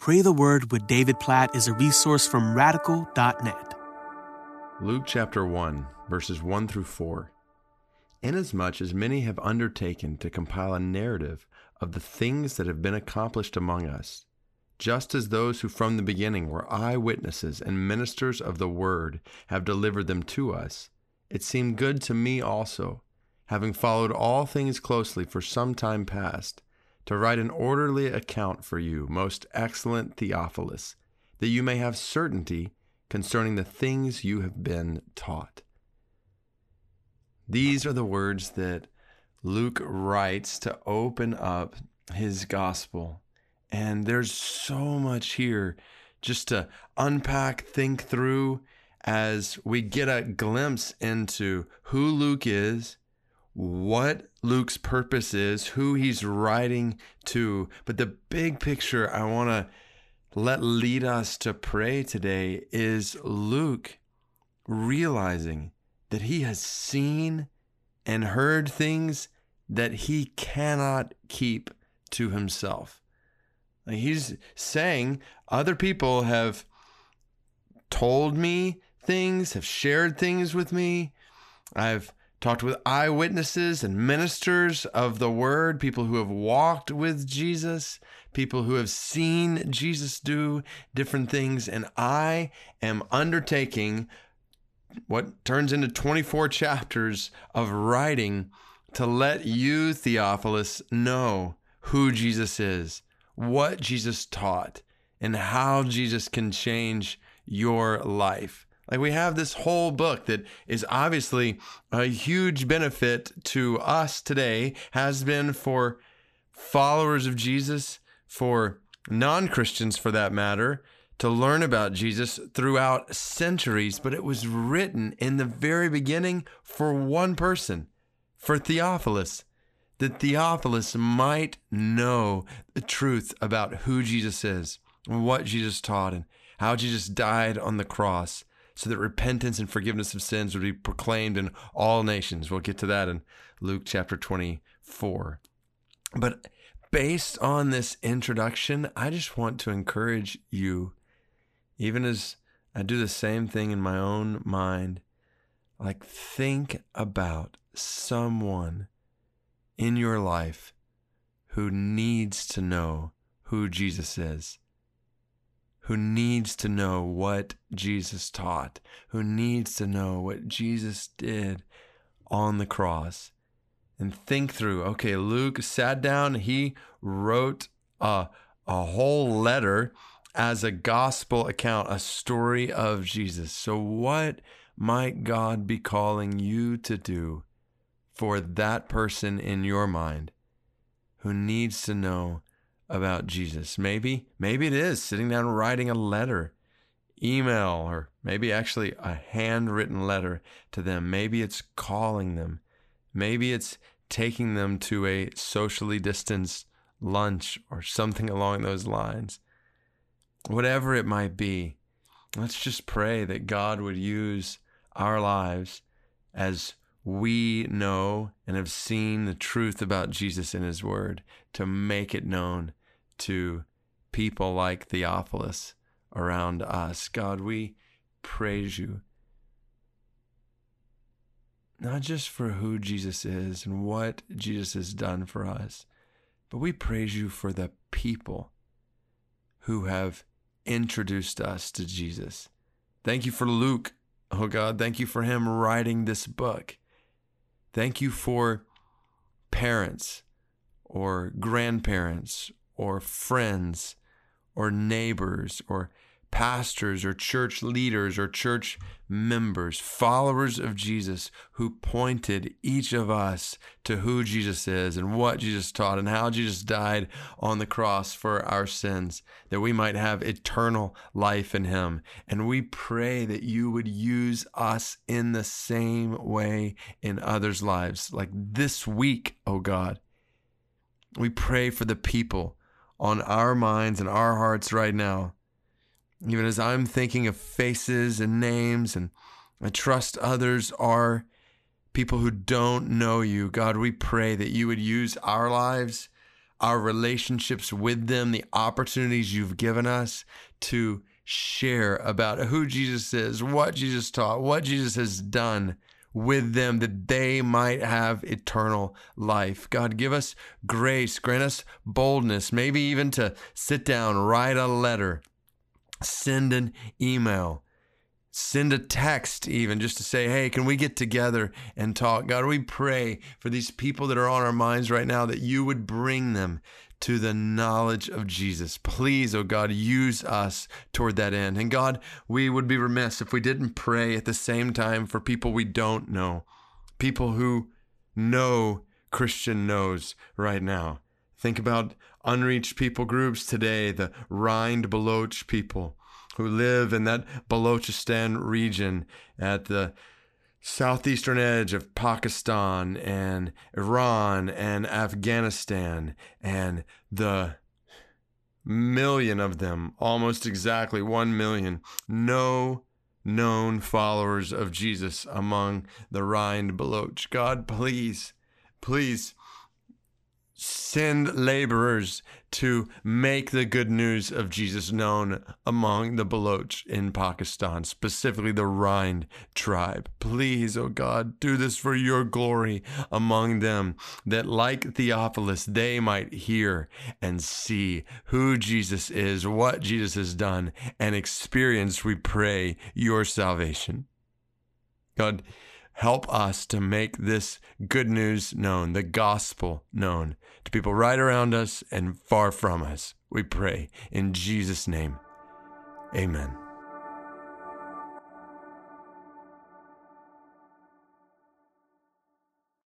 Pray the Word with David Platt is a resource from radical.net. Luke chapter 1, verses 1 through 4. Inasmuch as many have undertaken to compile a narrative of the things that have been accomplished among us, just as those who from the beginning were eyewitnesses and ministers of the word have delivered them to us, it seemed good to me also, having followed all things closely for some time past, to write an orderly account for you, most excellent Theophilus, that you may have certainty concerning the things you have been taught. These are the words that Luke writes to open up his gospel. And there's so much here just to unpack, think through as we get a glimpse into who Luke is, what Luke's purpose is, who he's writing to. But the big picture I want to let lead us to pray today is Luke realizing that he has seen and heard things that he cannot keep to himself. He's saying other people have told me things, have shared things with me. I've talked with eyewitnesses and ministers of the word, people who have walked with Jesus, people who have seen Jesus do different things. And I am undertaking what turns into 24 chapters of writing to let you, Theophilus, know who Jesus is, what Jesus taught, and how Jesus can change your life. Like we have this whole book that is obviously a huge benefit to us today, has been for followers of Jesus, for non Christians for that matter, to learn about Jesus throughout centuries. But it was written in the very beginning for one person, for Theophilus, that Theophilus might know the truth about who Jesus is, what Jesus taught, and how Jesus died on the cross so that repentance and forgiveness of sins would be proclaimed in all nations. We'll get to that in Luke chapter 24. But based on this introduction, I just want to encourage you, even as I do the same thing in my own mind, like think about someone in your life who needs to know who Jesus is who needs to know what Jesus taught, who needs to know what Jesus did on the cross. And think through, okay, Luke sat down, he wrote a, a whole letter as a gospel account, a story of Jesus. So, what might God be calling you to do for that person in your mind who needs to know about Jesus. Maybe, maybe it is sitting down writing a letter, email, or maybe actually a handwritten letter to them. Maybe it's calling them. Maybe it's taking them to a socially distanced lunch or something along those lines. Whatever it might be, let's just pray that God would use our lives as we know and have seen the truth about Jesus in His Word to make it known to people like Theophilus around us. God, we praise you. Not just for who Jesus is and what Jesus has done for us, but we praise you for the people who have introduced us to Jesus. Thank you for Luke. Oh God, thank you for him writing this book. Thank you for parents or grandparents or friends or neighbors or pastors or church leaders or church members, followers of Jesus who pointed each of us to who Jesus is and what Jesus taught and how Jesus died on the cross for our sins, that we might have eternal life in Him. And we pray that you would use us in the same way in others' lives, like this week, oh God. We pray for the people on our minds and our hearts right now. Even as I'm thinking of faces and names, and I trust others are people who don't know you. God, we pray that you would use our lives, our relationships with them, the opportunities you've given us to share about who Jesus is, what Jesus taught, what Jesus has done with them that they might have eternal life. God, give us grace, grant us boldness, maybe even to sit down, write a letter, send an email send a text even just to say, hey, can we get together and talk? God, we pray for these people that are on our minds right now that you would bring them to the knowledge of Jesus. Please, oh God, use us toward that end. And God, we would be remiss if we didn't pray at the same time for people we don't know, people who know Christian knows right now. Think about unreached people groups today, the Rind Baloch people who live in that Balochistan region at the southeastern edge of Pakistan and Iran and Afghanistan and the million of them, almost exactly 1 million, no known followers of Jesus among the Rind Baloch. God, please, please send laborers to make the good news of Jesus known among the Baloch in Pakistan, specifically the Rind tribe. Please, oh God, do this for your glory among them, that like Theophilus, they might hear and see who Jesus is, what Jesus has done, and experience, we pray, your salvation. God, Help us to make this good news known, the gospel known to people right around us and far from us. We pray in Jesus' name. Amen.